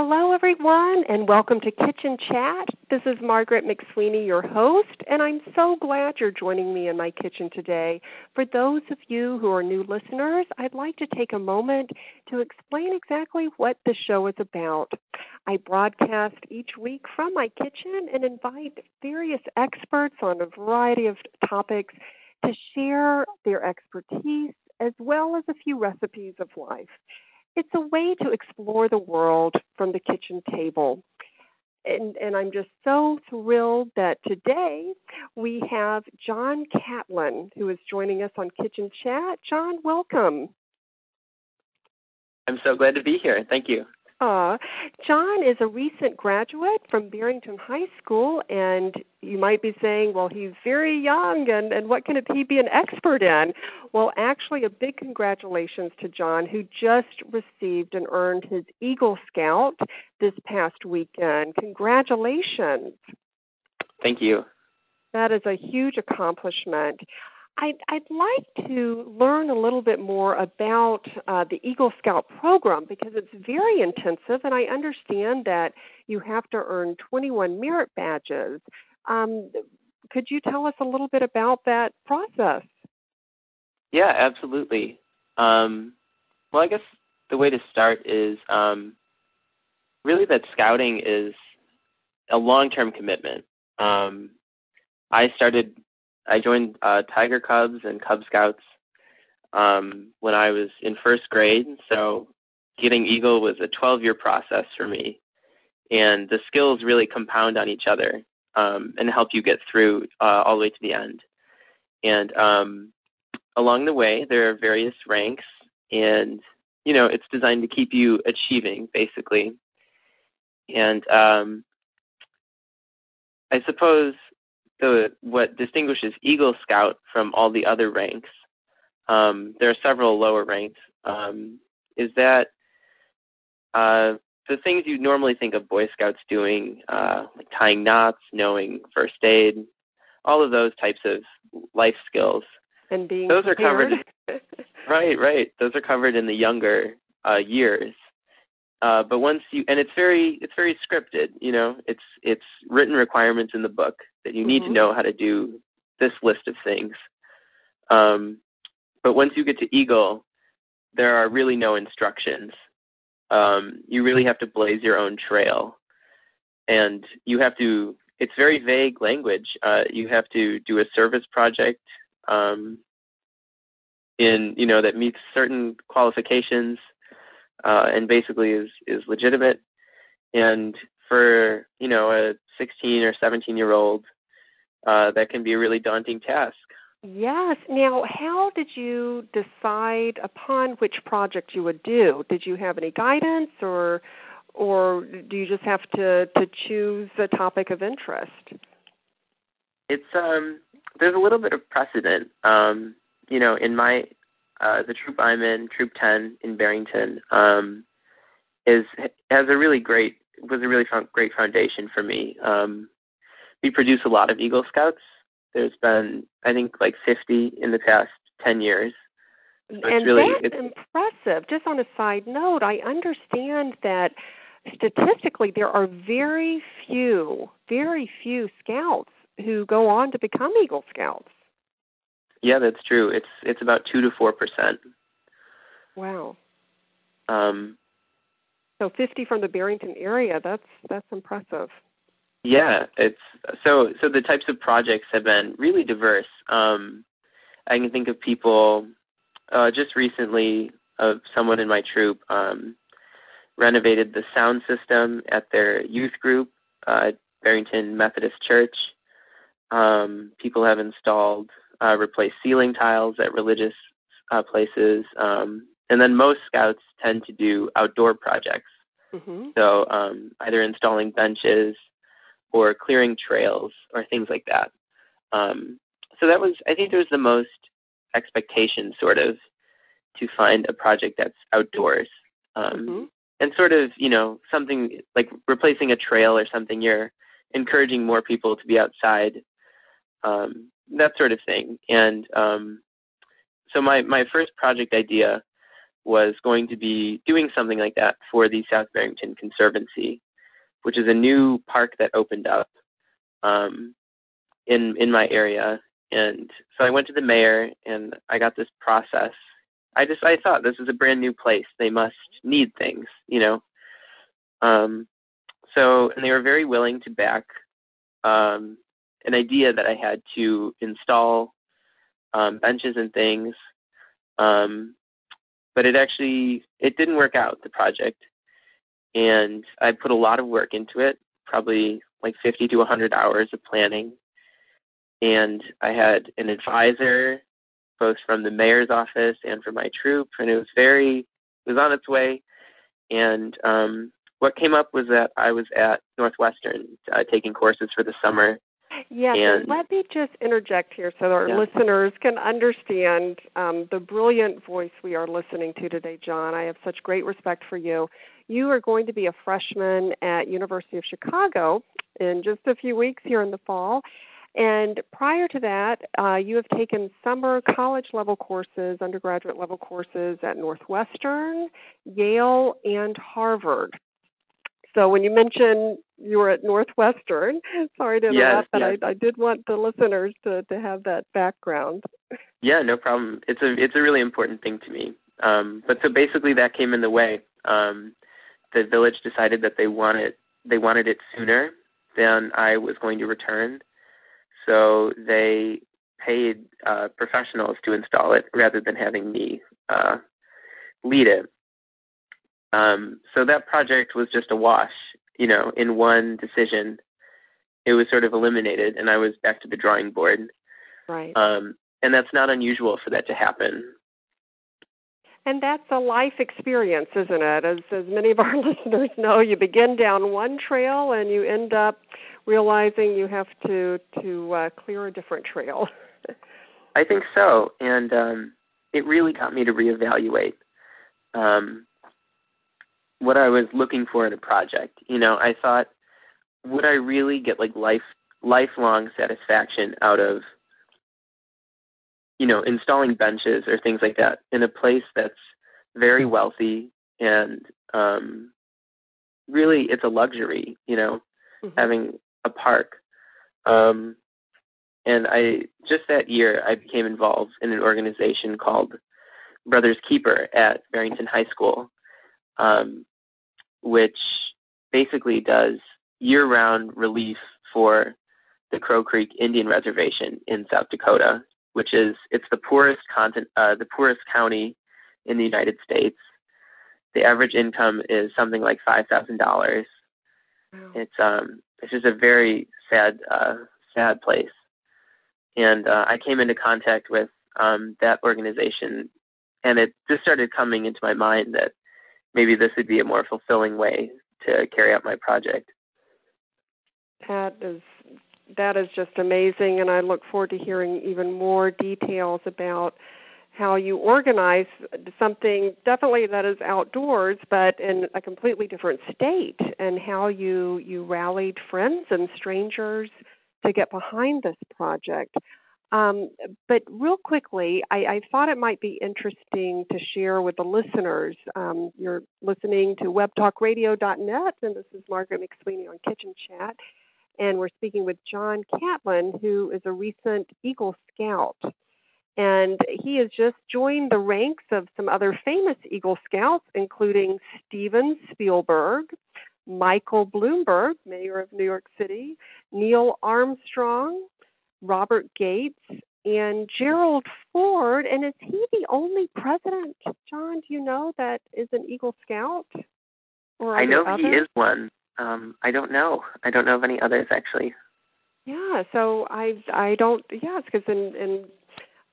Hello, everyone, and welcome to Kitchen Chat. This is Margaret McSweeney, your host, and I'm so glad you're joining me in my kitchen today. For those of you who are new listeners, I'd like to take a moment to explain exactly what the show is about. I broadcast each week from my kitchen and invite various experts on a variety of topics to share their expertise as well as a few recipes of life. It's a way to explore the world from the kitchen table. And, and I'm just so thrilled that today we have Jon Catlin who is joining us on Kitchen Chat. Jon, welcome. I'm so glad to be here. Thank you. Uh, Jon is a recent graduate from Barrington High School, and you might be saying, well, he's very young, and, and what can he be an expert in? Well, actually, a big congratulations to Jon, who just received and earned his Eagle Scout this past weekend. Congratulations. Thank you. That is a huge accomplishment. I'd, I'd like to learn a little bit more about uh, the Eagle Scout program because it's very intensive, and I understand that you have to earn 21 merit badges. Um, could you tell us a little bit about that process? Yeah, absolutely. Um, well, I guess the way to start is um, really that scouting is a long term commitment. Um, I started I joined uh, Tiger Cubs and Cub Scouts um, when I was in first grade. So getting Eagle was a 12 year process for me. And the skills really compound on each other um, and help you get through uh, all the way to the end. And um, along the way, there are various ranks, and you know it's designed to keep you achieving, basically. And um, I suppose the what distinguishes Eagle Scout from all the other ranks, um, there are several lower ranks, um, is that uh, the things you normally think of Boy Scouts doing, uh, like tying knots, knowing first aid, all of those types of life skills. And being those prepared. are covered. right, right. Those are covered in the younger uh, years. Uh, but once you and it's very it's very scripted you know it's it's written requirements in the book that you need mm-hmm. to know how to do this list of things um, but once you get to eagle there are really no instructions um, you really have to blaze your own trail and you have to it's very vague language uh, you have to do a service project um, in you know that meets certain qualifications uh, and basically is is legitimate. And for you know a 16 or 17 year old, uh, that can be a really daunting task. Yes. Now, how did you decide upon which project you would do? Did you have any guidance, or or do you just have to to choose a topic of interest? It's um there's a little bit of precedent. Um, you know, in my uh, the troop I'm in, Troop 10 in Barrington, um, is has a really great was a really great foundation for me. Um, we produce a lot of Eagle Scouts. There's been I think like 50 in the past 10 years. So and really, that's impressive. Just on a side note, I understand that statistically there are very few, very few scouts who go on to become Eagle Scouts. Yeah, that's true. It's it's about two to four percent. Wow. Um, so fifty from the Barrington area. That's that's impressive. Yeah, it's so so the types of projects have been really diverse. Um, I can think of people uh, just recently of someone in my troop um, renovated the sound system at their youth group uh, at Barrington Methodist Church. Um, people have installed uh, replace ceiling tiles at religious uh, places. Um, and then most scouts tend to do outdoor projects. Mm-hmm. So um, either installing benches or clearing trails or things like that. Um, so that was, I think, there was the most expectation, sort of, to find a project that's outdoors. Um, mm-hmm. And sort of, you know, something like replacing a trail or something, you're encouraging more people to be outside um, that sort of thing. And um, so my my first project idea was going to be doing something like that for the South Barrington Conservancy, which is a new park that opened up um, in in my area. And so I went to the mayor and I got this process. I just I thought this is a brand new place. They must need things, you know. Um, so and they were very willing to back um, an idea that I had to install um, benches and things. Um, but it actually it didn't work out the project, and I put a lot of work into it, probably like 50 to 100 hours of planning, and I had an advisor, both from the mayor's office and from my troop, and it was very it was on its way, and um, what came up was that I was at Northwestern uh, taking courses for the summer. Yeah, and, let me just interject here so our Yeah. listeners can understand um, the brilliant voice we are listening to today, Jon. I have such great respect for you. You are going to be a freshman at University of Chicago in just a few weeks here in the fall. And prior to that, uh, you have taken summer college level courses, undergraduate level courses at Northwestern, Yale, and Harvard. So when you mentioned you were at Northwestern, sorry to Yes, interrupt, but yes. I, I did want the listeners to, to have that background. Yeah, no problem. It's a it's a really important thing to me. Um, but so basically, that came in the way. Um, the village decided that they wanted they wanted it sooner than I was going to return, so they paid uh, professionals to install it rather than having me uh, lead it. Um, so that project was just a wash. You know, in one decision, it was sort of eliminated, and I was back to the drawing board. Right. Um, and that's not unusual for that to happen. And that's a life experience, isn't it? As as many of our listeners know, you begin down one trail and you end up realizing you have to to uh, clear a different trail. I think so, and um, it really got me to reevaluate um, what I was looking for in a project. You know, I thought, would I really get like life lifelong satisfaction out of, you know, installing benches or things like that in a place that's very wealthy and um, really it's a luxury. You know, Mhm. having a park. Um, and I just that year I became involved in an organization called Brothers Keeper at Barrington High School, um, which basically does year-round relief for the Crow Creek Indian Reservation in South Dakota, which is it's the poorest content, uh, the poorest county in the United States. The average income is something like five thousand dollars. Wow. It's um it's just a very sad uh sad place. And uh, I came into contact with um that organization and it just started coming into my mind that maybe this would be a more fulfilling way to carry out my project. That is that is just amazing, and I look forward to hearing even more details about how you organize something definitely that is outdoors, but in a completely different state, and how you you rallied friends and strangers to get behind this project. Um, but real quickly, I, I thought it might be interesting to share with the listeners. Um, you're listening to webtalkradio.net, and this is Margaret McSweeney on Kitchen Chat and we're speaking with Jon Catlin, who is a recent Eagle Scout. And he has just joined the ranks of some other famous Eagle Scouts, including Steven Spielberg, Michael Bloomberg, mayor of New York City, Neil Armstrong, Robert Gates, and Gerald Ford. And is he the only president, Jon, do you know, that is an Eagle Scout? I know he is one. Um I don't know. I don't know of any others actually. Yeah, so I I don't yes because in in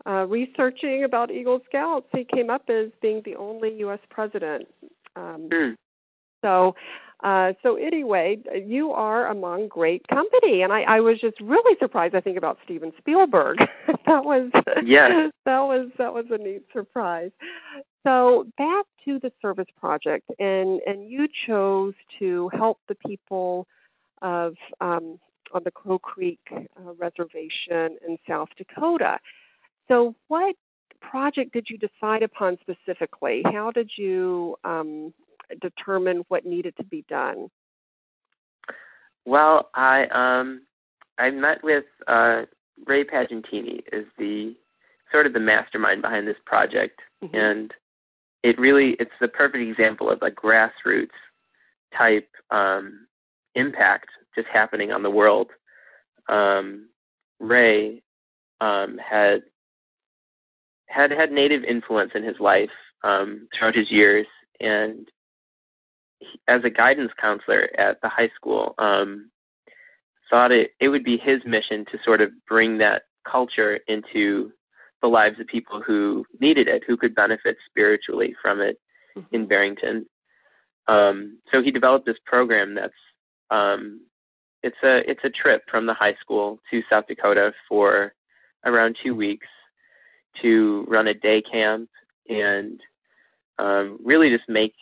uh, researching about Eagle Scouts, he came up as being the only U.S. president. Um, Hmm. so uh, so anyway, you are among great company, and I, I was just really surprised. I think about Steven Spielberg. that was Yes. that was that was a neat surprise. So back to the service project, and and you chose to help the people of um, on the Crow Creek uh, Reservation in South Dakota. So, what project did you decide upon specifically? How did you um, determine what needed to be done? Well, I um, I met with uh, Ray Pagentini, is the sort of the mastermind behind this project, mm-hmm. and it really it's the perfect example of a grassroots type um, impact just happening on the world. Um, Ray um, had had had native influence in his life um, throughout his years, and he, as a guidance counselor at the high school, um, thought it it would be his mission to sort of bring that culture into the lives of people who needed it, who could benefit spiritually from it mm-hmm. in Barrington. Um, so he developed this program that's um, it's a it's a trip from the high school to South Dakota for around two weeks to run a day camp and um, really just make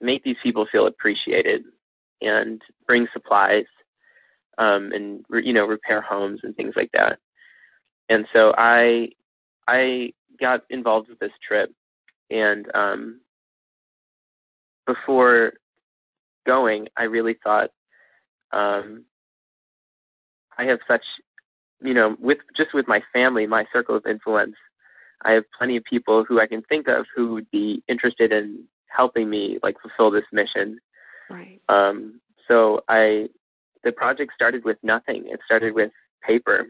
make these people feel appreciated and bring supplies um, and you know repair homes and things like that. And so I I got involved with this trip, and um, before going, I really thought um, I have such you know with just with my family, my circle of influence. I have plenty of people who I can think of who would be interested in helping me like fulfill this mission. Right. Um, so I the project started with nothing. It started with paper,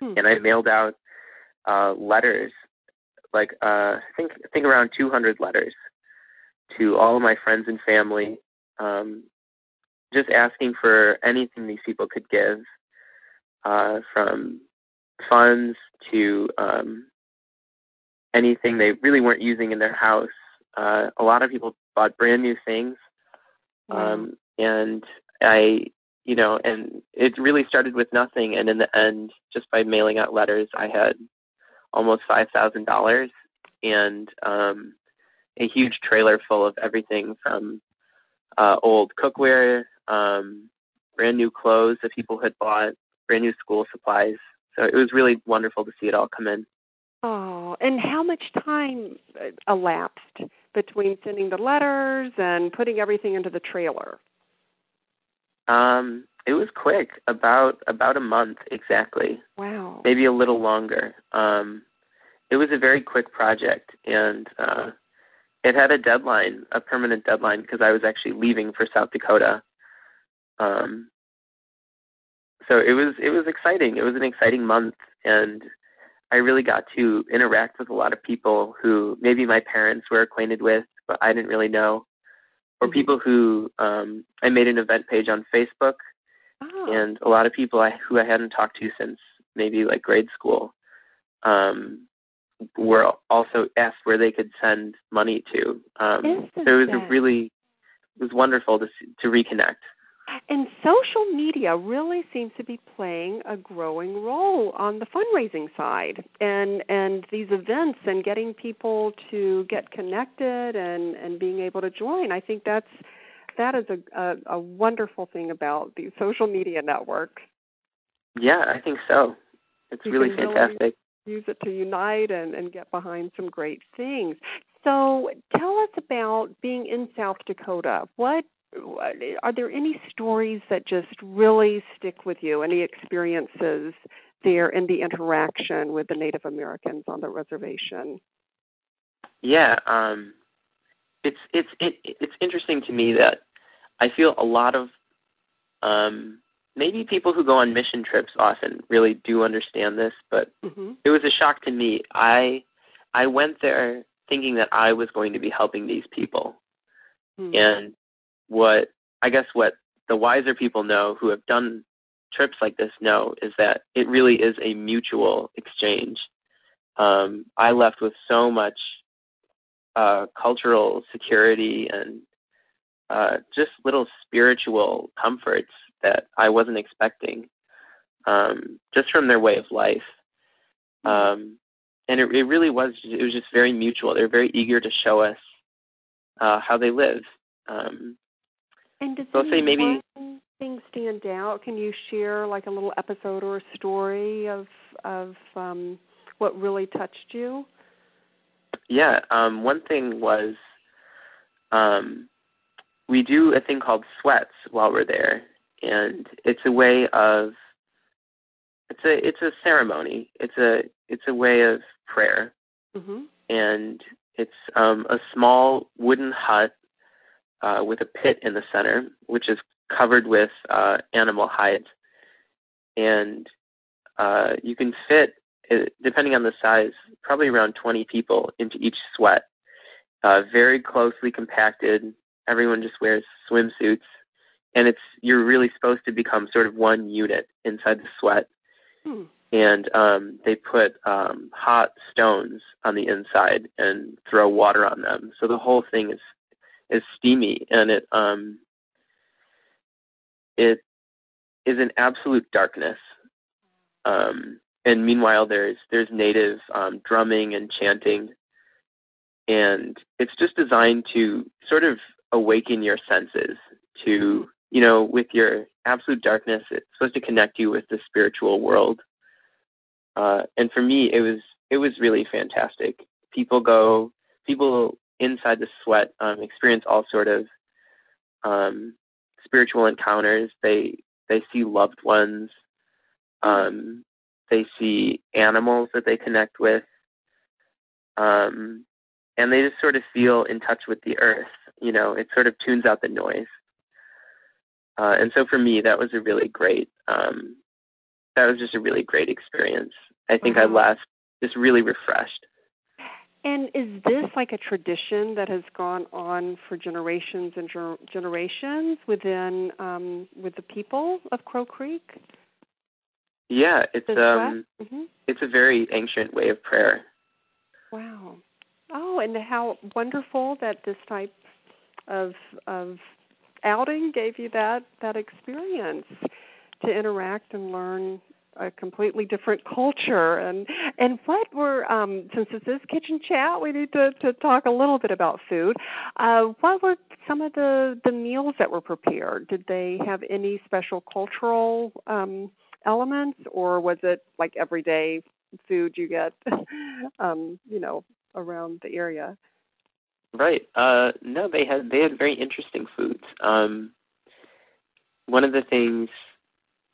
hmm. and I mailed out uh, letters, like uh, I think I think around 200 letters to all of my friends and family, um, just asking for anything these people could give, uh, from funds to um, anything they really weren't using in their house. Uh, a lot of people bought brand new things, um, and I you know, and it really started with nothing. And in the end, just by mailing out letters, I had almost five thousand dollars and um, a huge trailer full of everything from uh, old cookware, um, brand new clothes that people had bought, brand new school supplies. So it was really wonderful to see it all come in. Oh, and how much time uh, elapsed between sending the letters and putting everything into the trailer? Um, it was quick, about about a month exactly. Wow. Maybe a little longer. Um, it was a very quick project, and uh, it had a deadline, a permanent deadline, because I was actually leaving for South Dakota. Um, so it was it was exciting. It was an exciting month, and I really got to interact with a lot of people who maybe my parents were acquainted with, but I didn't really know or mm-hmm. people who um, I made an event page on Facebook, oh. and a lot of people I, who I hadn't talked to since maybe like grade school um, were also asked where they could send money to. Um, so it was really it was wonderful to to reconnect. And social media really seems to be playing a growing role on the fundraising side and and these events and getting people to get connected and and being able to join. I think that's that is a a, a wonderful thing about these social media networks. Yeah, I think so. It's you really fantastic. Really use it to unite and, and get behind some great things. So tell us about being in South Dakota. What are there any stories that just really stick with you? Any experiences there in the interaction with the Native Americans on the reservation? Yeah, um, it's it's it, it's interesting to me that I feel a lot of um, maybe people who go on mission trips often really do understand this, but mm-hmm. it was a shock to me. I I went there thinking that I was going to be helping these people, mm-hmm. and what I guess what the wiser people know who have done trips like this know is that it really is a mutual exchange. Um, I left with so much uh, cultural security and uh, just little spiritual comforts that I wasn't expecting, um, just from their way of life. Um, and it, it really was, it was just very mutual. They're very eager to show us uh, how they live. Um, and does so say maybe thing stand out? Can you share like a little episode or a story of of um, what really touched you? Yeah. Um, one thing was um, we do a thing called sweats while we're there, and it's a way of it's a it's a ceremony. It's a it's a way of prayer, mm-hmm. and it's um, a small wooden hut uh, with a pit in the center, which is covered with uh, animal hides, and uh, you can fit, depending on the size, probably around 20 people into each sweat. Uh, very closely compacted. Everyone just wears swimsuits, and it's you're really supposed to become sort of one unit inside the sweat. Hmm. And um, they put um, hot stones on the inside and throw water on them, so the whole thing is is steamy, and it um, it is an absolute darkness. Um, and meanwhile, there's there's native um, drumming and chanting, and it's just designed to sort of awaken your senses to you know with your absolute darkness. It's supposed to connect you with the spiritual world. Uh, and for me, it was it was really fantastic. People go, people inside the sweat um, experience all sort of um, spiritual encounters. They they see loved ones. Um, they see animals that they connect with. Um, and they just sort of feel in touch with the earth. You know, it sort of tunes out the noise. Uh, and so for me, that was a really great. Um, that was just a really great experience. I think I left just really refreshed. And is this like a tradition that has gone on for generations and ger- generations within um, with the people of Crow Creek? Yeah, it's um, mm-hmm. it's a very ancient way of prayer. Wow. Oh, and how wonderful that this type of of outing gave you that that experience to interact and learn a completely different culture and and what were um since this is kitchen chat we need to to talk a little bit about food uh what were some of the the meals that were prepared did they have any special cultural um elements or was it like everyday food you get um you know around the area right uh no they had they had very interesting foods um one of the things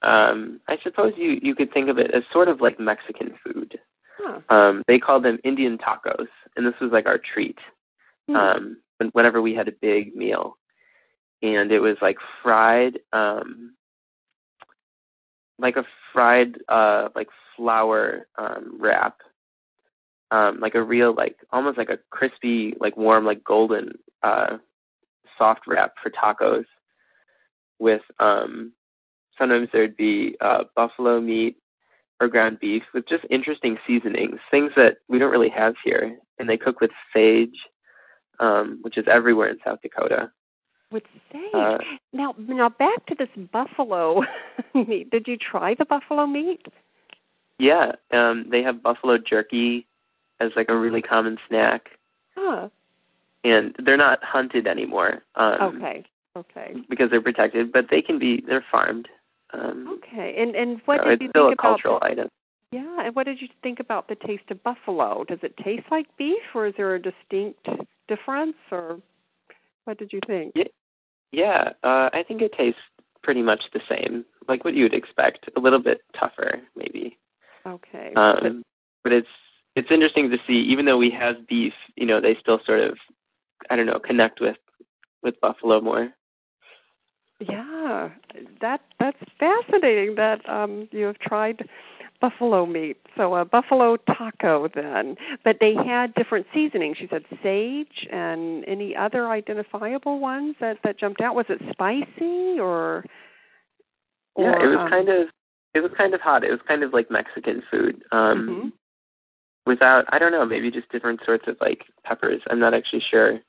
um, I suppose you you could think of it as sort of like Mexican food. Huh. Um, they called them Indian tacos, and this was like our treat. Hmm. Um, whenever we had a big meal, and it was like fried, um, like a fried uh, like flour um, wrap, um, like a real like almost like a crispy, like warm, like golden uh, soft wrap for tacos with um sometimes there'd be uh, buffalo meat or ground beef with just interesting seasonings, things that we don't really have here. And they cook with sage, um, which is everywhere in South Dakota. With sage. Uh, now, now back to this buffalo meat. Did you try the buffalo meat? Yeah, um, they have buffalo jerky as like a really common snack. Huh. And they're not hunted anymore. Um, okay. Okay. Because they're protected, but they can be. They're farmed. Um, okay, and and what so did you think about cultural the, item. Yeah, and what did you think about the taste of buffalo? Does it taste like beef, or is there a distinct difference, or what did you think? Yeah uh, I think it tastes pretty much the same, like what you would expect. A little bit tougher, maybe. Okay. Um, but, it's it's interesting to see, even though we have beef, you know, they still sort of, I don't know, connect with with buffalo more. Yeah, that that's fascinating. That um, you have tried buffalo meat, so a buffalo taco then. But they had different seasonings. You said sage and any other identifiable ones that that jumped out. Was it spicy or? or yeah, it was um, kind of it was kind of hot. It was kind of like Mexican food. Um mm-hmm. without I don't know, maybe just different sorts of like peppers. I'm not actually sure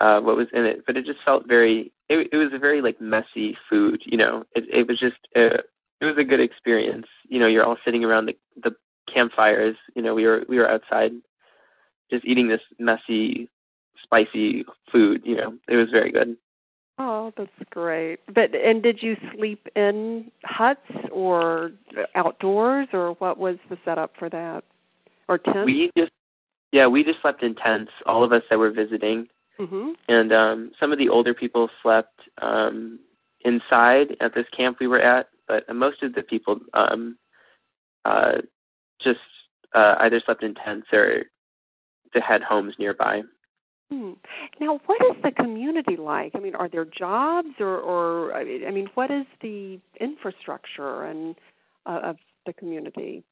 uh what was in it, but it just felt very it, it was a very like messy food. You know, it it was just uh, it was a good experience. You know, you're all sitting around the the campfires. You know, we were we were outside, just eating this messy, spicy food. You know, it was very good. Oh, that's great. But and did you sleep in huts or outdoors or what was the setup for that? Or tents? We just Yeah, we just slept in tents. All of us that were visiting, mm-hmm. and um, some of the older people slept um, inside at this camp we were at. But most of the people um, uh, just uh, either slept in tents or they had homes nearby. Hmm. Now, what is the community like? I mean, are there jobs, or, or I mean, what is the infrastructure and uh, of the community?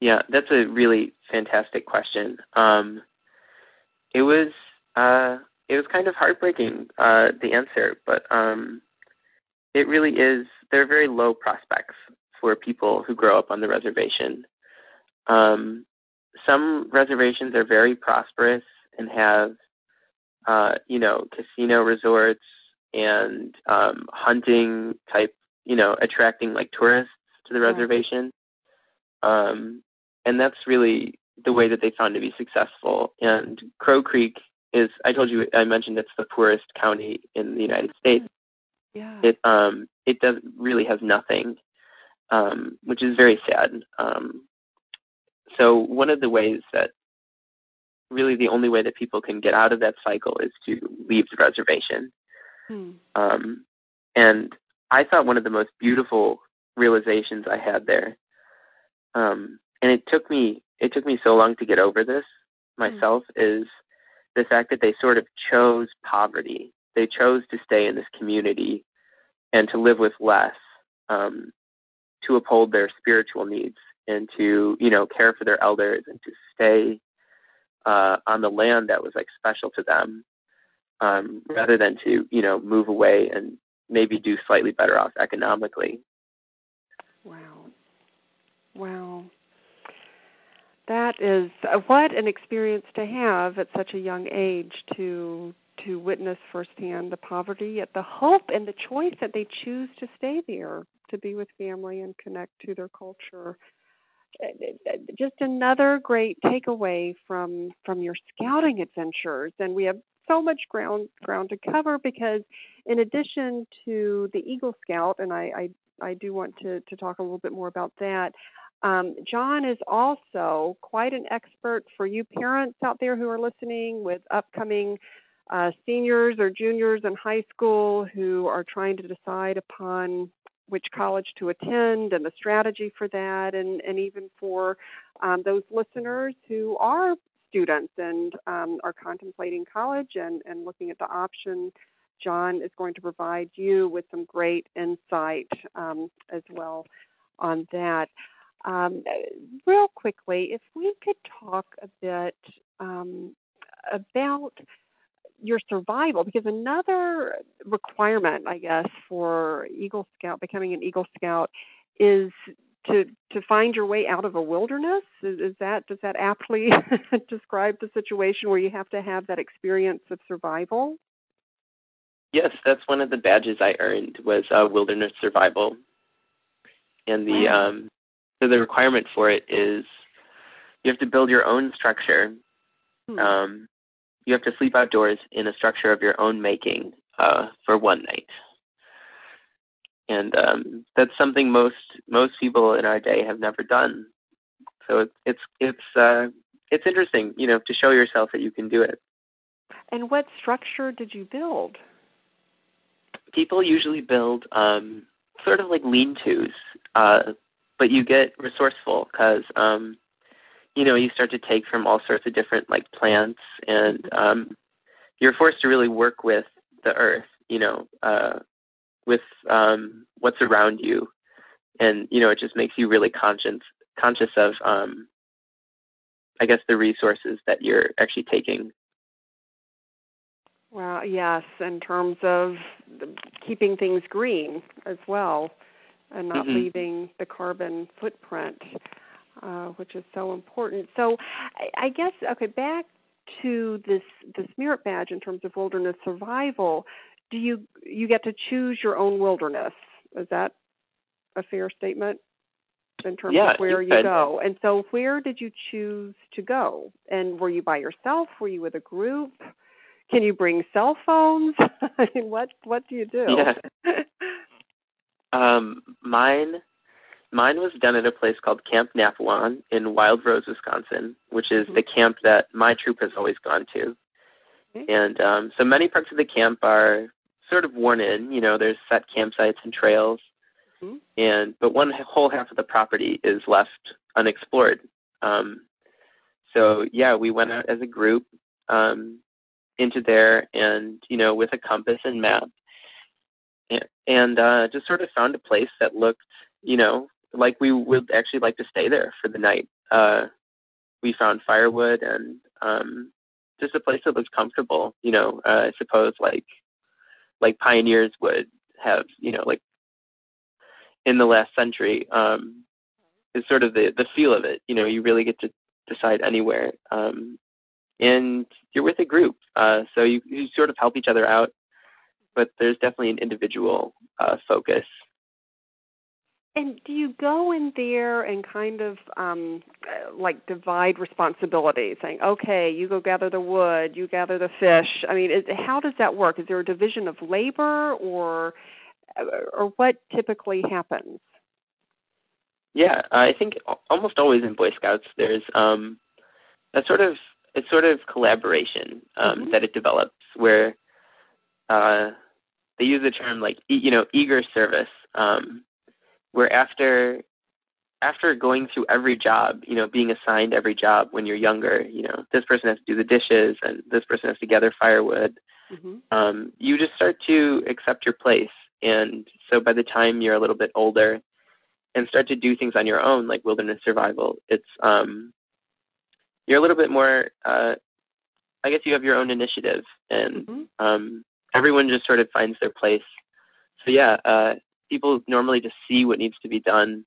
Yeah, that's a really fantastic question. Um, it was uh, it was kind of heartbreaking uh, the answer, but um, it really is. There are very low prospects for people who grow up on the reservation. Um, some reservations are very prosperous and have, uh, you know, casino resorts and um, hunting type, you know, attracting like tourists to the reservation. Um, and that's really the way that they found to be successful. And Crow Creek is, I told you, I mentioned it's the poorest county in the United States. Yeah. It um it does really has nothing, um, which is very sad. Um, so one of the ways that really the only way that people can get out of that cycle is to leave the reservation. Hmm. Um, and I thought one of the most beautiful realizations I had there, um, and it took me it took me so long to get over this myself, hmm. is the fact that they sort of chose poverty. They chose to stay in this community and to live with less um, to uphold their spiritual needs and to you know care for their elders and to stay uh, on the land that was like special to them, um, rather than to you know move away and maybe do slightly better off economically. Wow, wow, that is uh, what an experience to have at such a young age to to witness firsthand the poverty, yet the hope and the choice that they choose to stay there, to be with family and connect to their culture. Just another great takeaway from from your scouting adventures. And we have so much ground ground to cover because in addition to the eagle scout and i i, I do want to to talk a little bit more about that um, Jon is also quite an expert for you parents out there who are listening with upcoming uh, seniors or juniors in high school who are trying to decide upon which college to attend and the strategy for that, and, and even for um, those listeners who are students and um, are contemplating college and, and looking at the option. Jon is going to provide you with some great insight um, as well on that. Um, real quickly, if we could talk a bit um, about your survival because another requirement i guess for eagle scout becoming an eagle scout is to to find your way out of a wilderness is, is that does that aptly describe the situation where you have to have that experience of survival yes that's one of the badges i earned was uh, wilderness survival and the wow. um so the requirement for it is you have to build your own structure hmm. um you have to sleep outdoors in a structure of your own making uh, for one night. And um, that's something most most people in our day have never done. So it's it's it's uh, it's interesting, you know, to show yourself that you can do it. And what structure did you build? People usually build um, sort of like lean-tos, uh, but you get resourceful because um, you know, you start to take from all sorts of different like plants and um you're forced to really work with the earth, you know, uh with um what's around you. And, you know, it just makes you really conscious conscious of um I guess the resources that you're actually taking. Well, yes, in terms of keeping things green as well and not mm-hmm. leaving the carbon footprint uh, which is so important. So, I, I guess okay, back to this this merit badge in terms of wilderness survival. Do you you get to choose your own wilderness? Is that a fair statement in terms yeah, of where you, go? And so, where did you choose to go? And were you by yourself? Were you with a group? Can you bring cell phones? I mean, what what do you do? Yeah. um, mine mine was done at a place called Camp Napowan in Wild Rose, Wisconsin, which is mm-hmm. the camp that my troop has always gone to. Okay. And um, so many parts of the camp are sort of worn in. You know, there's set campsites and trails, mm-hmm. and but one whole half of the property is left unexplored. Um, so yeah, we went out as a group um, into there, and you know, with a compass and map, and, and uh, just sort of found a place that looked, you know, like we would actually like to stay there for the night. Uh, we found firewood and um, just a place that looks comfortable. You know, uh, I suppose like like pioneers would have. You know, like in the last century. Um, is sort of the the feel of it. You know, you really get to decide anywhere, um, and you're with a group, uh, so you you sort of help each other out. But there's definitely an individual uh, focus and do you go in there and kind of um like divide responsibilities, saying, "Okay, you go gather the wood, you gather the fish." I mean, is, how does that work? Is there a division of labor, or or what typically happens? Yeah, I think almost always in Boy Scouts there's um a sort of a sort of collaboration um, mm-hmm. that it develops where uh, they use the term like you know eager service. Um, where after after going through every job, you know, being assigned every job when you're younger, you know, this person has to do the dishes and this person has to gather firewood. Mm-hmm. Um, you just start to accept your place, and so by the time you're a little bit older and start to do things on your own, like wilderness survival, it's um, you're a little bit more. Uh, I guess you have your own initiative, and mm-hmm. um, everyone just sort of finds their place. So yeah, uh, people normally just see what needs to be done.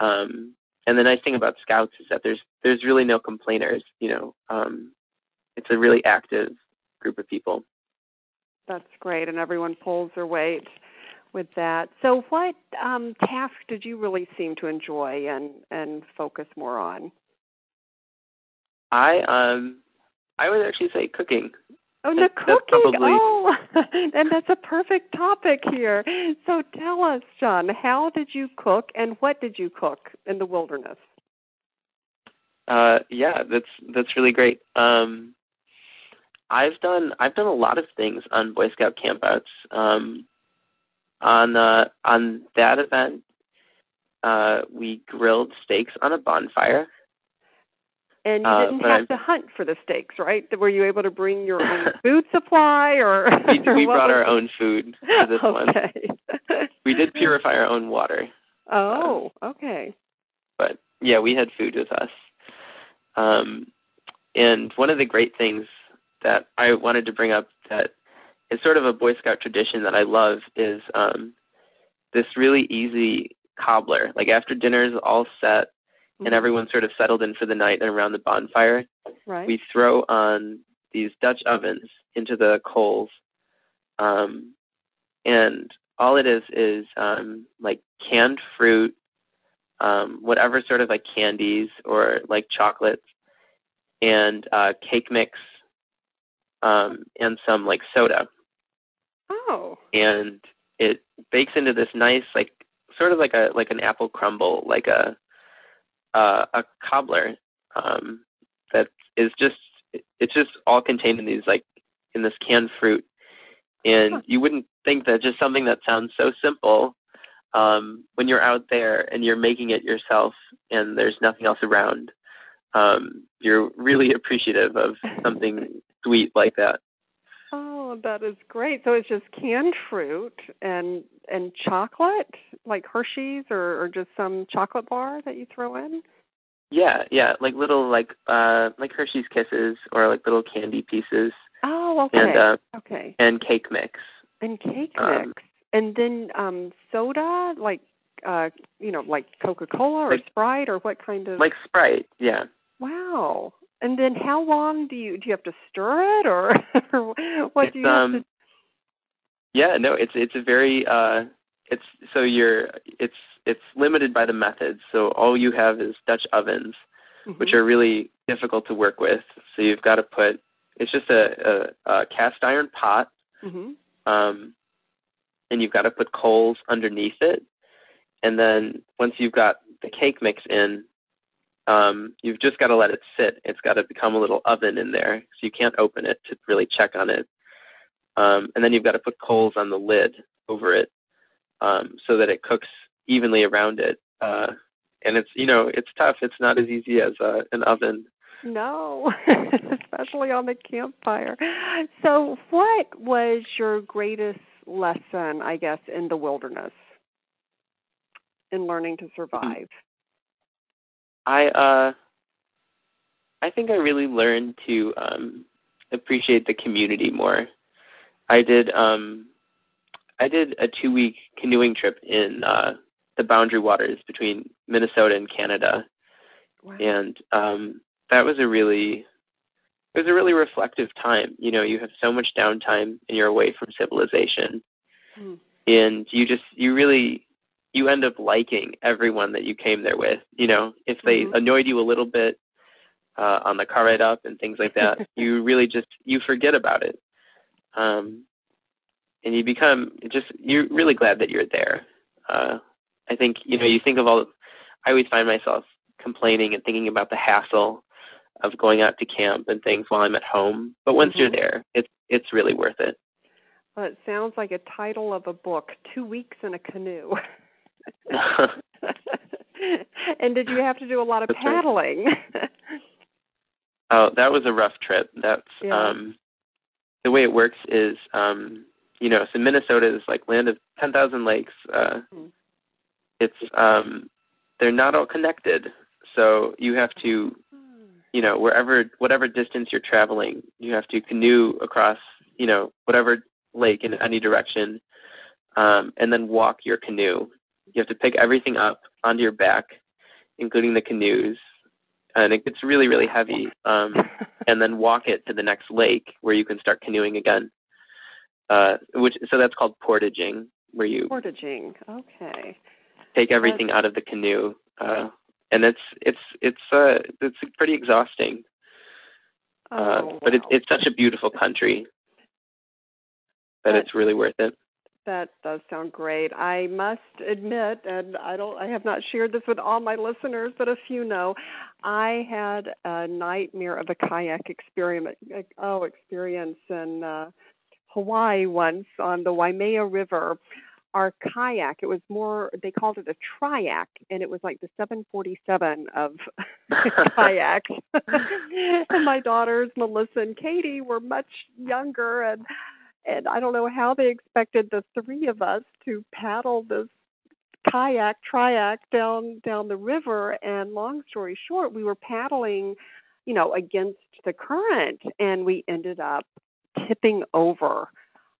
Um, and the nice thing about scouts is that there's there's really no complainers. You know, um, it's a really active group of people. That's great, and everyone pulls their weight with that. So, what um, task did you really seem to enjoy and and focus more on? I um I would actually say cooking. Oh, the cooking. Probably... Oh, and that's a perfect topic here. So tell us, Jon, how did you cook and what did you cook in the wilderness? Uh, yeah, that's that's really great. Um, I've done I've done a lot of things on Boy Scout campouts. Um, on uh, on that event, uh, we grilled steaks on a bonfire. And you didn't uh, have I'm, to hunt for the steaks, right? Were you able to bring your own food supply, or we, we brought our own food for this okay. one? we did purify our own water. Oh, um, okay. But yeah, we had food with us. Um, and one of the great things that I wanted to bring up that is sort of a Boy Scout tradition that I love is um, this really easy cobbler. Like after dinner is all set, and mm-hmm. everyone's sort of settled in for the night and around the bonfire, right. we throw on these Dutch ovens into the coals. Um, and all it is is um, like canned fruit, um, whatever sort of like candies or like chocolates, and uh, cake mix, um, and some like soda. Oh. And it bakes into this nice like sort of like a like an apple crumble, like a uh, a cobbler um, that is just it's just all contained in these like in this canned fruit, and you wouldn't think that just something that sounds so simple um, when you're out there and you're making it yourself and there's nothing else around, um, you're really appreciative of something sweet like that. Oh, that is great. So it's just canned fruit and and chocolate, like Hershey's or, or just some chocolate bar that you throw in? Yeah, yeah, like little like uh like Hershey's Kisses or like little candy pieces. Oh, okay. And uh, okay. And cake mix. And cake um, mix. And then um soda, like uh you know, like Coca Cola or like, Sprite or what kind of Like Sprite, yeah. Wow. And then how long do you do you have to stir it or, or what do you have um, to Yeah, no, it's it's a very uh it's so you're it's it's limited by the methods. So all you have is Dutch ovens, mm-hmm. which are really difficult to work with. So you've got to put it's just a, a, a cast iron pot, mm-hmm. um, and you've got to put coals underneath it, and then once you've got the cake mix in, um, you've just got to let it sit. It's got to become a little oven in there, so you can't open it to really check on it. Um, and then you've got to put coals on the lid over it um, so that it cooks evenly around it. Uh, and it's you know it's tough. It's not as easy as uh, an oven. No, especially on the campfire. So, what was your greatest lesson, I guess, in the wilderness in learning to survive? I uh, I think I really learned to um, appreciate the community more. I did um, I did a two week canoeing trip in uh, the boundary waters between Minnesota and Canada, wow. and um, that was a really it was a really reflective time. You know, you have so much downtime and you're away from civilization, mm. and you just you really you end up liking everyone that you came there with. You know, if they mm-hmm. annoyed you a little bit uh, on the car ride up and things like that, you really just you forget about it, um, and you become just you're really glad that you're there. Uh, I think you know you think of all. I always find myself complaining and thinking about the hassle of going out to camp and things while I'm at home. But once mm-hmm. you're there, it's it's really worth it. Well, it sounds like a title of a book: Two Weeks in a Canoe. and did you have to do a lot of That's paddling? Right. oh, that was a rough trip. That's yeah. um the way it works is um you know, so Minnesota is like land of 10,000 lakes. Uh mm. it's um they're not all connected. So you have to you know, wherever whatever distance you're traveling, you have to canoe across, you know, whatever lake in any direction. Um, and then walk your canoe you have to pick everything up onto your back, including the canoes, and it gets really, really heavy. Um, and then walk it to the next lake where you can start canoeing again. Uh, which so that's called portaging, where you portaging. Okay. Take everything out of the canoe, uh, and it's it's it's uh it's pretty exhausting. Oh, uh, wow. but it's it's such a beautiful country that it's really worth it. That does sound great. I must admit, and I don't I have not shared this with all my listeners, but a few know, I had a nightmare of a kayak experiment oh experience in uh Hawaii once on the Waimea River. Our kayak, it was more they called it a triac and it was like the 747 of kayaks. and my daughters Melissa and Katie were much younger and and I don't know how they expected the three of us to paddle this kayak triac down down the river and long story short we were paddling you know against the current and we ended up tipping over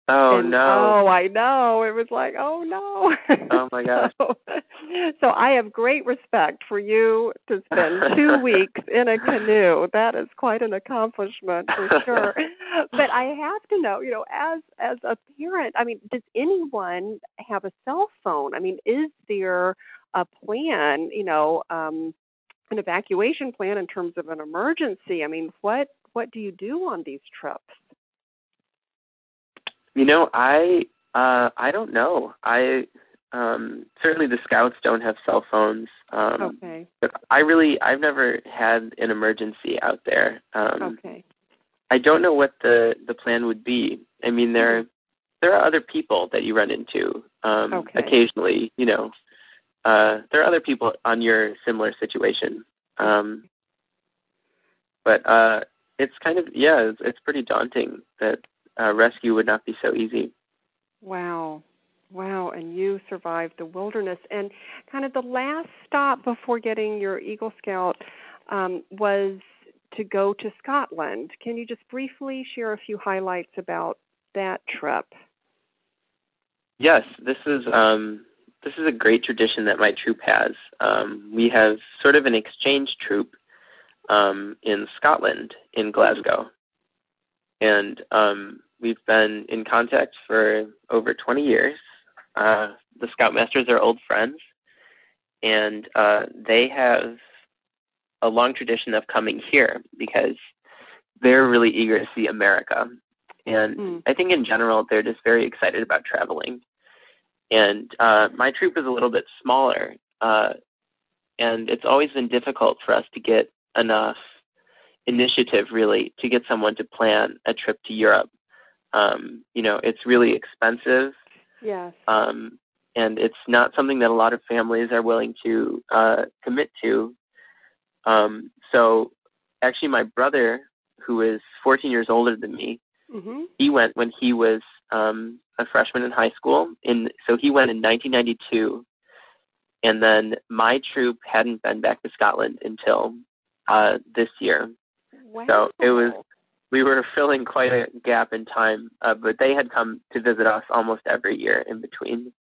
Oh and, no! Oh, I know. It was like, oh no. Oh my gosh. so, so I have great respect for you to spend two weeks in a canoe. That is quite an accomplishment for sure. but I have to know, you know, as as a parent, I mean, does anyone have a cell phone? I mean, is there a plan, you know, um an evacuation plan in terms of an emergency? I mean, what what do you do on these trips? You know, I uh I don't know. I um certainly the scouts don't have cell phones. Um okay. but I really I've never had an emergency out there. Um okay. I don't know what the the plan would be. I mean there mm-hmm. there are other people that you run into um okay. occasionally, you know. Uh there are other people on your similar situation. Um but uh it's kind of yeah, it's, it's pretty daunting that uh, rescue would not be so easy. Wow. Wow, and you survived the wilderness. And kind of the last stop before getting your Eagle Scout um, was to go to Scotland. Can you just briefly share a few highlights about that trip? Yes, this is um, this is a great tradition that my troop has. Um, we have sort of an exchange troop um, in Scotland, in Glasgow, and um, We've been in contact for over 20 years. Uh, the Scoutmasters are old friends, and uh, they have a long tradition of coming here because they're really eager to see America. And mm. I think in general, they're just very excited about traveling. and uh, my troop is a little bit smaller, uh, and it's always been difficult for us to get enough initiative really to get someone to plan a trip to Europe. Um, you know, it's really expensive. Yes. Um, and it's not something that a lot of families are willing to uh, commit to. Um, so, actually, my brother, who is 14 years older than me, mm-hmm. he went when he was um, a freshman in high school. In so he went in 1992, and then my troop hadn't been back to Scotland until uh, this year. Wow. So it was we were filling quite a gap in time, uh, but they had come to visit us almost every year in between.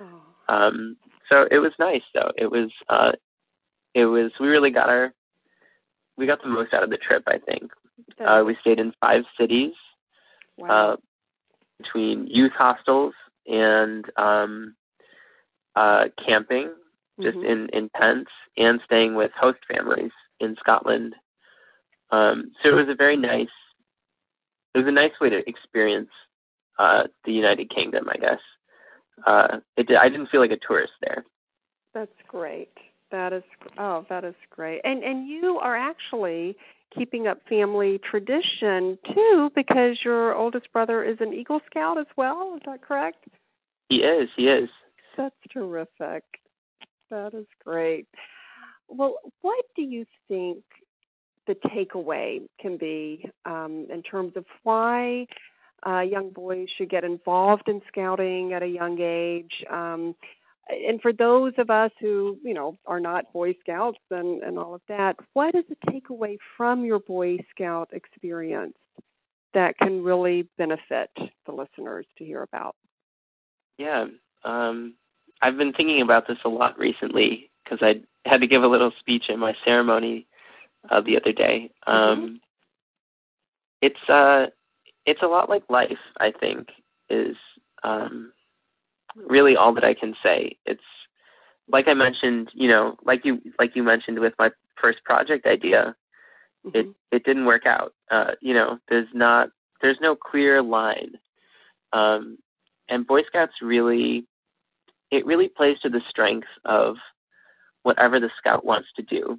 Oh. Um, so it was nice though. It was uh, it was we really got our we got the most out of the trip. I think uh, we stayed in five cities. Wow. Uh, between youth hostels and um, uh, camping, just mm-hmm. in in tents, and staying with host families in Scotland. Um, so it was a very nice. It was a nice way to experience uh, the United Kingdom, I guess. Uh, it, I didn't feel like a tourist there. That's great. That is oh, that is great. And and you are actually keeping up family tradition too, because your oldest brother is an Eagle Scout as well. Is that correct? He is. He is. That's terrific. That is great. Well, what do you think the takeaway can be um, in terms of why uh, young boys should get involved in scouting at a young age? Um, and for those of us who you know are not boy scouts and and all of that what is the takeaway from your boy scout experience that can really benefit the listeners to hear about yeah um i've been thinking about this a lot recently because i had to give a little speech at my ceremony uh, the other day mm-hmm. um mm-hmm. it's uh it's a lot like life i think is um really all that I can say. It's like I mentioned, you know, like you like you mentioned with my first project idea, mm-hmm. it it didn't work out. Uh, you know, there's not there's no clear line. Um, and Boy Scouts really it really plays to the strength of whatever the scout wants to do.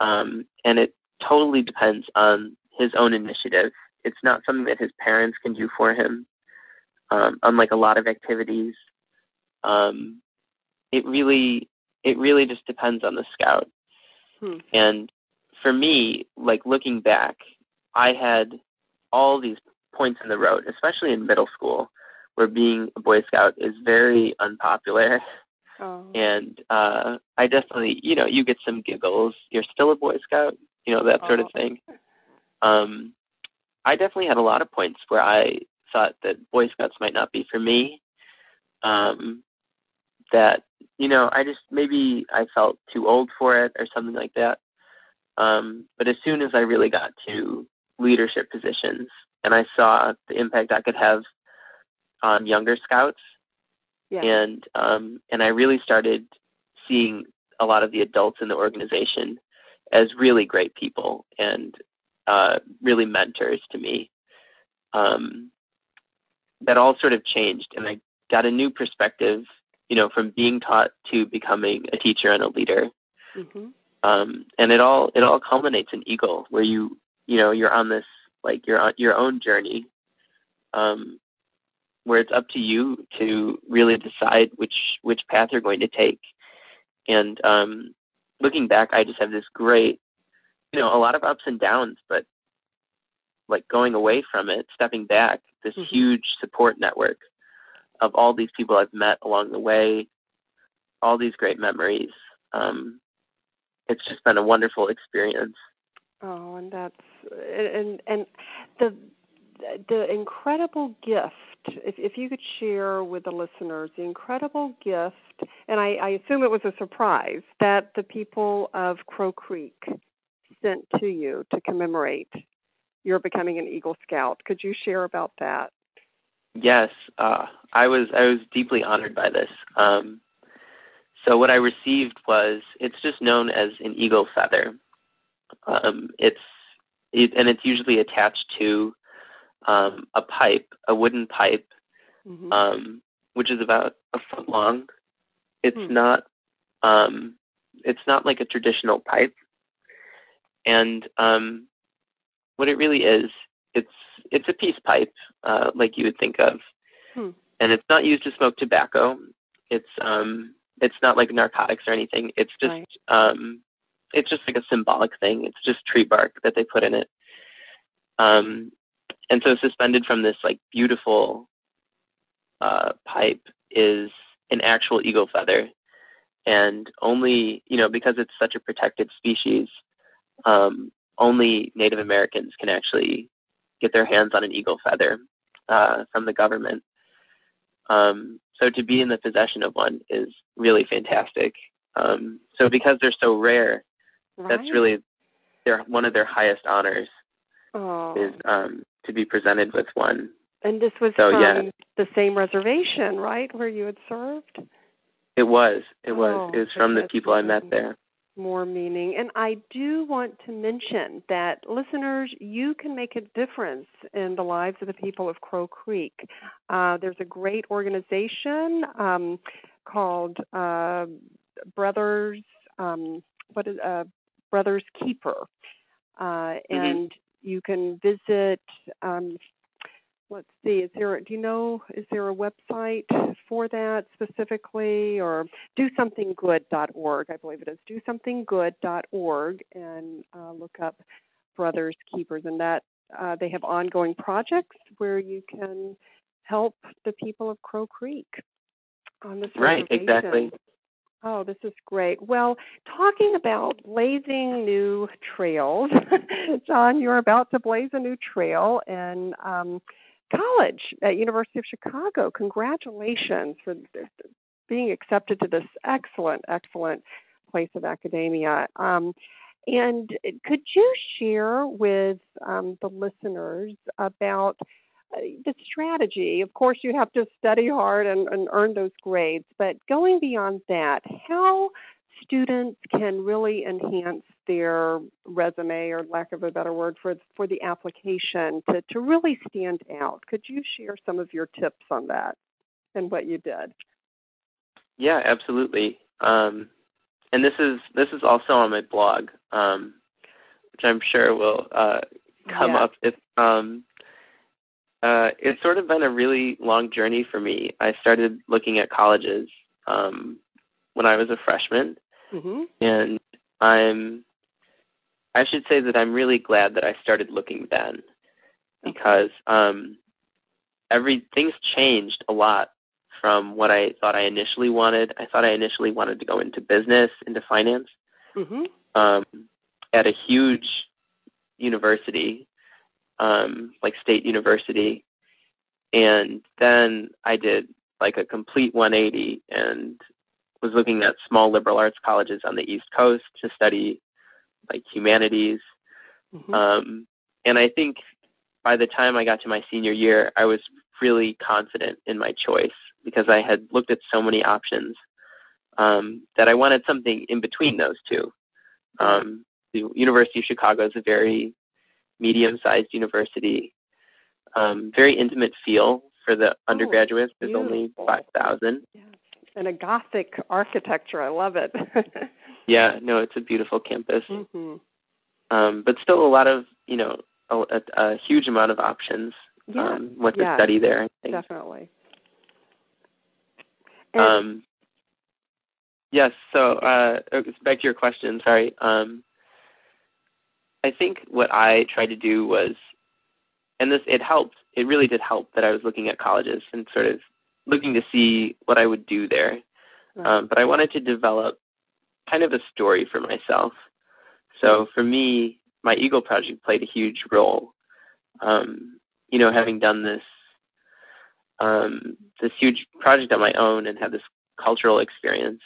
Um, and it totally depends on his own initiative. It's not something that his parents can do for him um, unlike a lot of activities. Um, it really it really just depends on the scout. Hmm. And for me, like looking back, I had all these points in the road, especially in middle school, where being a Boy Scout is very unpopular. Oh. And uh, I definitely, you know, you get some giggles. You're still a Boy Scout, you know, that sort of oh. thing. Um, I definitely had a lot of points where I thought that Boy Scouts might not be for me. Um, that you know, I just maybe I felt too old for it or something like that. Um, but as soon as I really got to leadership positions and I saw the impact I could have on younger scouts, yeah. and um, and I really started seeing a lot of the adults in the organization as really great people and uh, really mentors to me. Um, that all sort of changed and I got a new perspective, you know, from being taught to becoming a teacher and a leader. Mm-hmm. Um, and it all it all culminates in Eagle, where you you know you're on this like you're on your own journey, um, where it's up to you to really decide which which path you're going to take. And um, looking back, I just have this great, you know, a lot of ups and downs, but like going away from it, stepping back, this mm-hmm. huge support network of all these people I've met along the way, all these great memories. Um, it's just been a wonderful experience. Oh, and that's and and the the incredible gift. If if you could share with the listeners the incredible gift, and I, I assume it was a surprise that the people of Crow Creek sent to you to commemorate you're becoming an Eagle Scout. Could you share about that? Yes, uh, I was I was deeply honored by this. Um, so what I received was it's just known as an eagle feather. Um, it's it, and it's usually attached to um, a pipe, a wooden pipe, mm-hmm. um, which is about a foot long. It's Hmm. not um, it's not like a traditional pipe, and um, what it really is, it's it's a peace pipe, uh, like you would think of, Hmm. and it's not used to smoke tobacco. It's um, it's not like narcotics or anything. It's just Right. um, it's just like a symbolic thing. It's just tree bark that they put in it. Um, and so suspended from this like beautiful uh, pipe is an actual eagle feather, and only you know because it's such a protected species, um, only Native Americans can actually get their hands on an eagle feather uh, from the government. Um, so to be in the possession of one is really fantastic. Um, so because they're so rare, that's Right. really their one of their highest honors oh. is um, to be presented with one. And this was So, from yeah. the same reservation, right, where you had served? It was. It was. Oh, it was from the people I met there. More meaning. And I do want to mention that listeners, you can make a difference in the lives of the people of Crow Creek. Uh, there's a great organization um, called uh, Brothers. Um, what is uh, Brothers Keeper, uh, and you can visit. Um, let's see, is there? Do you know? Is there a website for that specifically, or DoSomethingGood.org? I believe it is DoSomethingGood.org, and uh, look up Brothers Keepers, and that uh, they have ongoing projects where you can help the people of Crow Creek on this Right, exactly. Oh, this is great. Well, talking about blazing new trails, Jon, you're about to blaze a new trail in um, college at University of Chicago. Congratulations for being accepted to this excellent, excellent place of academia. Um, and could you share with um, the listeners about the strategy? Of course, you have to study hard and, and earn those grades, but going beyond that, how students can really enhance their resume, or lack of a better word, for for the application to to really stand out. Could you share some of your tips on that and what you did? Yeah, absolutely. Um, and this is this is also on my blog, um, which I'm sure will uh, come Yeah. up. If um, uh, it's sort of been a really long journey for me. I started looking at colleges um, when I was a freshman, hmm and I'm I should say that I'm really glad that I started looking then because um every things changed a lot from what I thought I initially wanted. I thought I initially wanted to go into business, into finance, hmm um at a huge university, um like state university. And then I did like a complete 180 and was looking at small liberal arts colleges on the East Coast to study like humanities. hmm Um, and I think by the time I got to my senior year, I was really confident in my choice because I had looked at so many options um, that I wanted something in between those two. Um, the University of Chicago is a very medium-sized university, um, very intimate feel for the undergraduates. There's only 5,000. Yes. And a Gothic architecture. I love it. Yeah, no, it's a beautiful campus. hmm um, but still a lot of you know a, a, a huge amount of options Yeah, um, what to study there. I think. definitely. And, Um, yes. So uh, back to your question. Sorry. Um, I think what I tried to do was, and this it helped. It really did help that I was looking at colleges and sort of looking to see what I would do there. right. Um, but I wanted to develop kind of a story for myself. So for me, my Eagle project played a huge role. Um, you know, having done this um, this huge project on my own and had this cultural experience,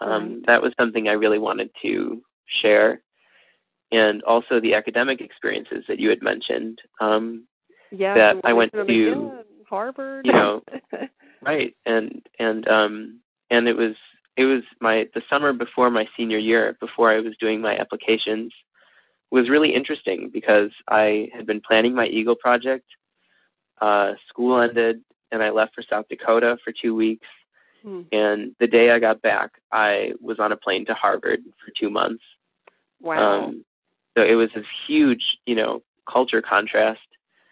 um, Right. that was something I really wanted to share. And also the academic experiences that you had mentioned. Um, yeah, that I went to, Harvard. you know, right and and um and it was it was my the summer before my senior year before i was doing my applications was really interesting because i had been planning my eagle project uh school ended and i left for south dakota for two weeks Hmm. And the day I got back, I was on a plane to Harvard for two months. Wow. Um, so it was this huge, you know, culture contrast.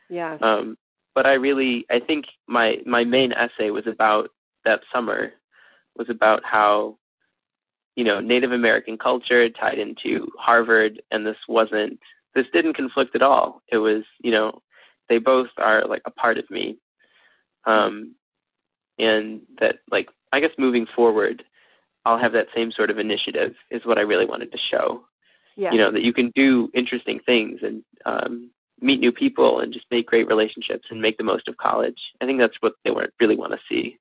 Yeah. Um, but I really, I think my my main essay was about that summer, was about how, you know, Native American culture tied into Harvard, and this wasn't, this didn't conflict at all. It was, you know, they both are like a part of me. Um, and that like I guess moving forward, I'll have that same sort of initiative is what I really wanted to show. Yeah. You know that you can do interesting things and um, meet new people and just make great relationships and make the most of college. I think that's what they really want to see.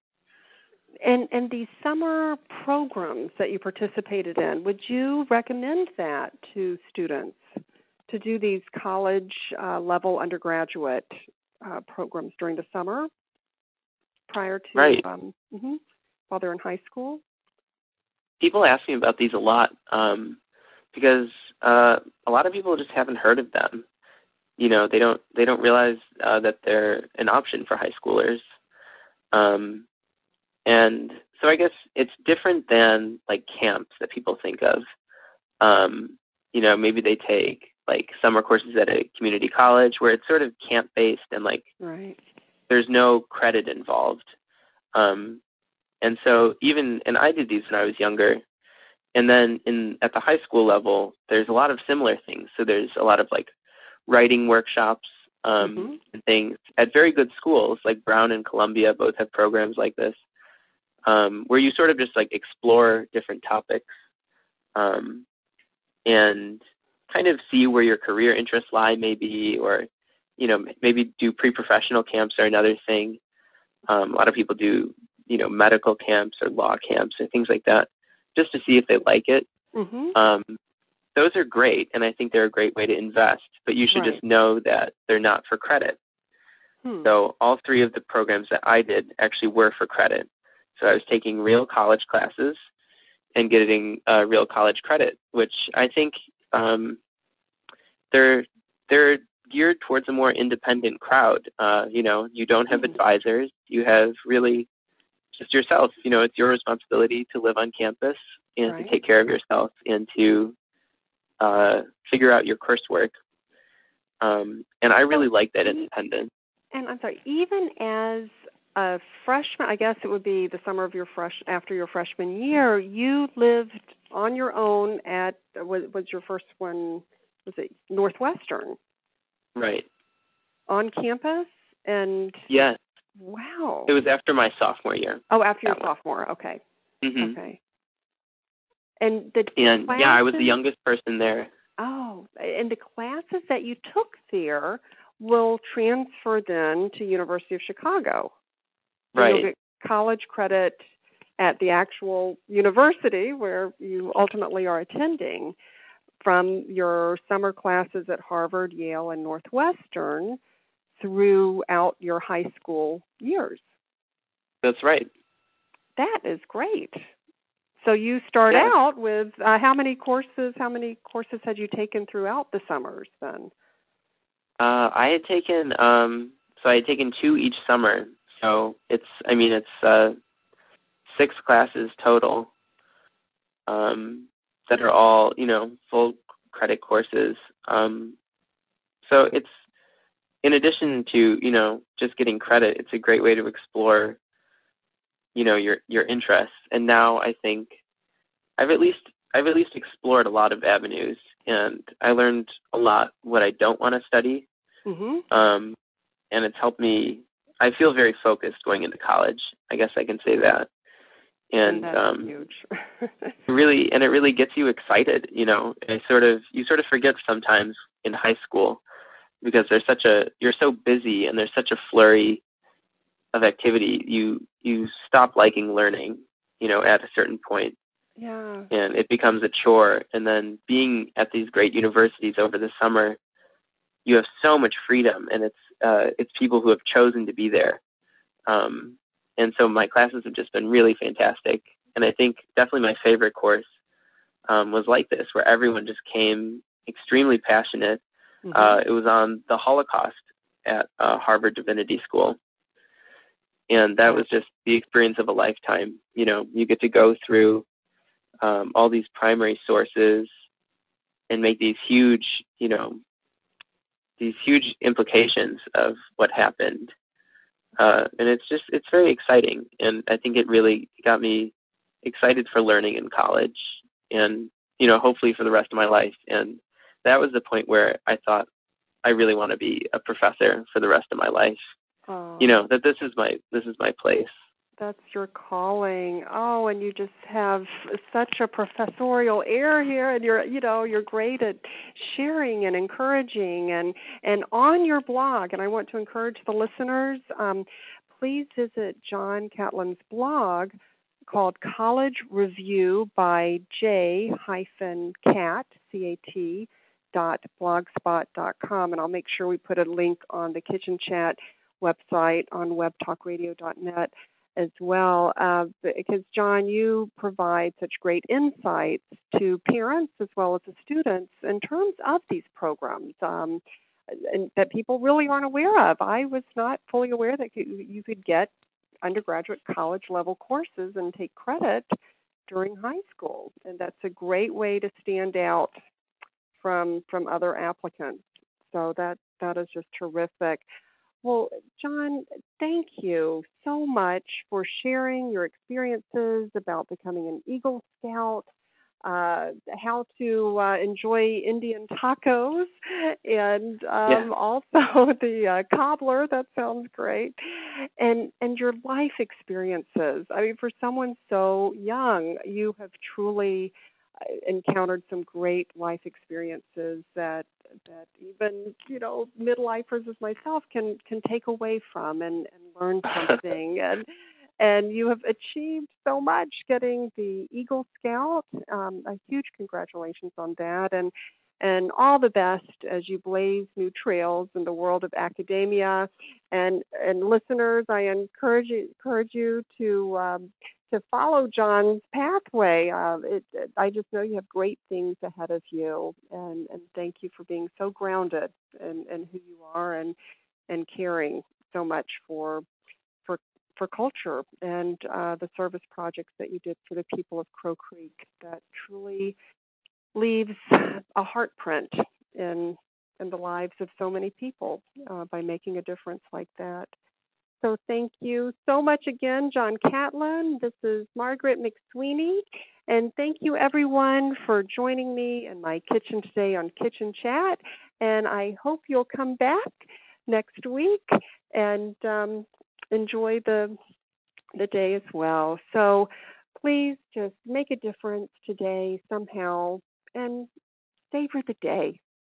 And and these summer programs that you participated in, would you recommend that to students to do these college uh, level undergraduate uh, programs during the summer? prior to right. um, mm-hmm, while they're in high school? People ask me about these a lot um, because uh, a lot of people just haven't heard of them. You know, they don't they don't realize uh, that they're an option for high schoolers. Um, and so I guess it's different than like camps that people think of. Um, you know, maybe they take like summer courses at a community college where it's sort of camp based and like right there's no credit involved. Um, and so even and I did these when I was younger. And then in at the high school level, there's a lot of similar things. So there's a lot of like writing workshops um, mm-hmm. and things at very good schools like Brown and Columbia both have programs like this, um, where you sort of just like explore different topics um, and kind of see where your career interests lie, maybe, or you know, maybe do pre-professional camps or another thing. Um, a lot of people do, you know, medical camps or law camps or things like that, just to see if they like it. Mm-hmm. Um, those are great, and I think they're a great way to invest. But you should right. just know that they're not for credit. Hmm. So all three of the programs that I did actually were for credit. So I was taking real college classes and getting uh, real college credit, which I think um, they're they're geared towards a more independent crowd. Uh, you know, you don't have mm-hmm. advisors. You have really just yourself. You know, it's your responsibility to live on campus and right. to take care of yourself and to uh, figure out your coursework. Um, and I really like that independence. And I'm sorry, even as a freshman, I guess it would be the summer of your fresh after your freshman year, you lived on your own at was, was your first one was it Northwestern? Right. On campus and Yes. Wow. It was after my sophomore year. Oh, after your sophomore. Okay. Mm-hmm. Okay. And the and classes, yeah, I was the youngest person there. Oh, and the classes that you took there will transfer then to University of Chicago. Right. You'll get college credit at the actual university where you ultimately are attending from your summer classes at Harvard, Yale, and Northwestern throughout your high school years. That's right. That is great. So you start yeah. out with uh, how many courses? How many courses had you taken throughout the summers then? Uh, I had taken um, so I had taken two each summer. So it's I mean it's uh, six classes total. Um, that are all you know full credit courses. Um, so it's in addition to you know just getting credit, it's a great way to explore you know your your interests. And now I think I've at least I've at least explored a lot of avenues, and I learned a lot what I don't want to study. Mm-hmm. Um, and it's helped me. I feel very focused going into college. I guess I can say that and That's um huge. really and it really gets you excited you know I sort of you sort of forget sometimes in high school because there's such a you're so busy and there's such a flurry of activity you you stop liking learning you know at a certain point yeah and it becomes a chore and then being at these great universities over the summer you have so much freedom and it's uh it's people who have chosen to be there um and so my classes have just been really fantastic. And I think definitely my favorite course um, was like this, where everyone just came extremely passionate. Mm-hmm. Uh, it was on the Holocaust at uh, Harvard Divinity School, and that was just the experience of a lifetime. You know, you get to go through um, all these primary sources and make these huge, you know, these huge implications of what happened. Uh, and it's just it's very exciting, and I think it really got me excited for learning in college, and you know, hopefully for the rest of my life. And that was the point where I thought I really want to be a professor for the rest of my life. Oh. You know that this is my this is my place. That's your calling. Oh, and you just have such a professorial air here, and you're you know you're great at sharing and encouraging and and on your blog. And I want to encourage the listeners. Um, please visit Jon Catlin's blog called College Review by J hyphen Cat C A T dot blogspot dot com, and I'll make sure we put a link on the kitchen chat website on webtalkradio.net as well. Uh, because, Jon, you provide such great insights to parents as well as the students in terms of these programs. Um, and that people really aren't aware of. I was not fully aware that you could get undergraduate college level courses and take credit during high school, and that's a great way to stand out from from other applicants. So that that is just terrific. Well, Jon, thank you so much for sharing your experiences about becoming an Eagle Scout, uh, how to uh, enjoy Indian tacos, and um, yeah. also the uh, cobbler. That sounds great, and and your life experiences. I mean, for someone so young, you have truly encountered some great life experiences that that even you know midlifers as myself can can take away from and, and learn something. And and you have achieved so much getting the Eagle Scout. Um, a huge congratulations on that. And and all the best as you blaze new trails in the world of academia. And and listeners I encourage you encourage you to um, to follow Jon's pathway. Uh, it, I just know you have great things ahead of you, and, and thank you for being so grounded and, in who you are and and caring so much for for for culture and uh, the service projects that you did for the people of Crow Creek. That truly leaves a heartprint in in the lives of so many people uh, by making a difference like that. So thank you so much again, Jon Catlin. This is Margaret McSweeney. And thank you everyone for joining me in my kitchen today on Kitchen Chat. And I hope you'll come back next week and um, enjoy the the day as well. So please just make a difference today somehow and savor the day.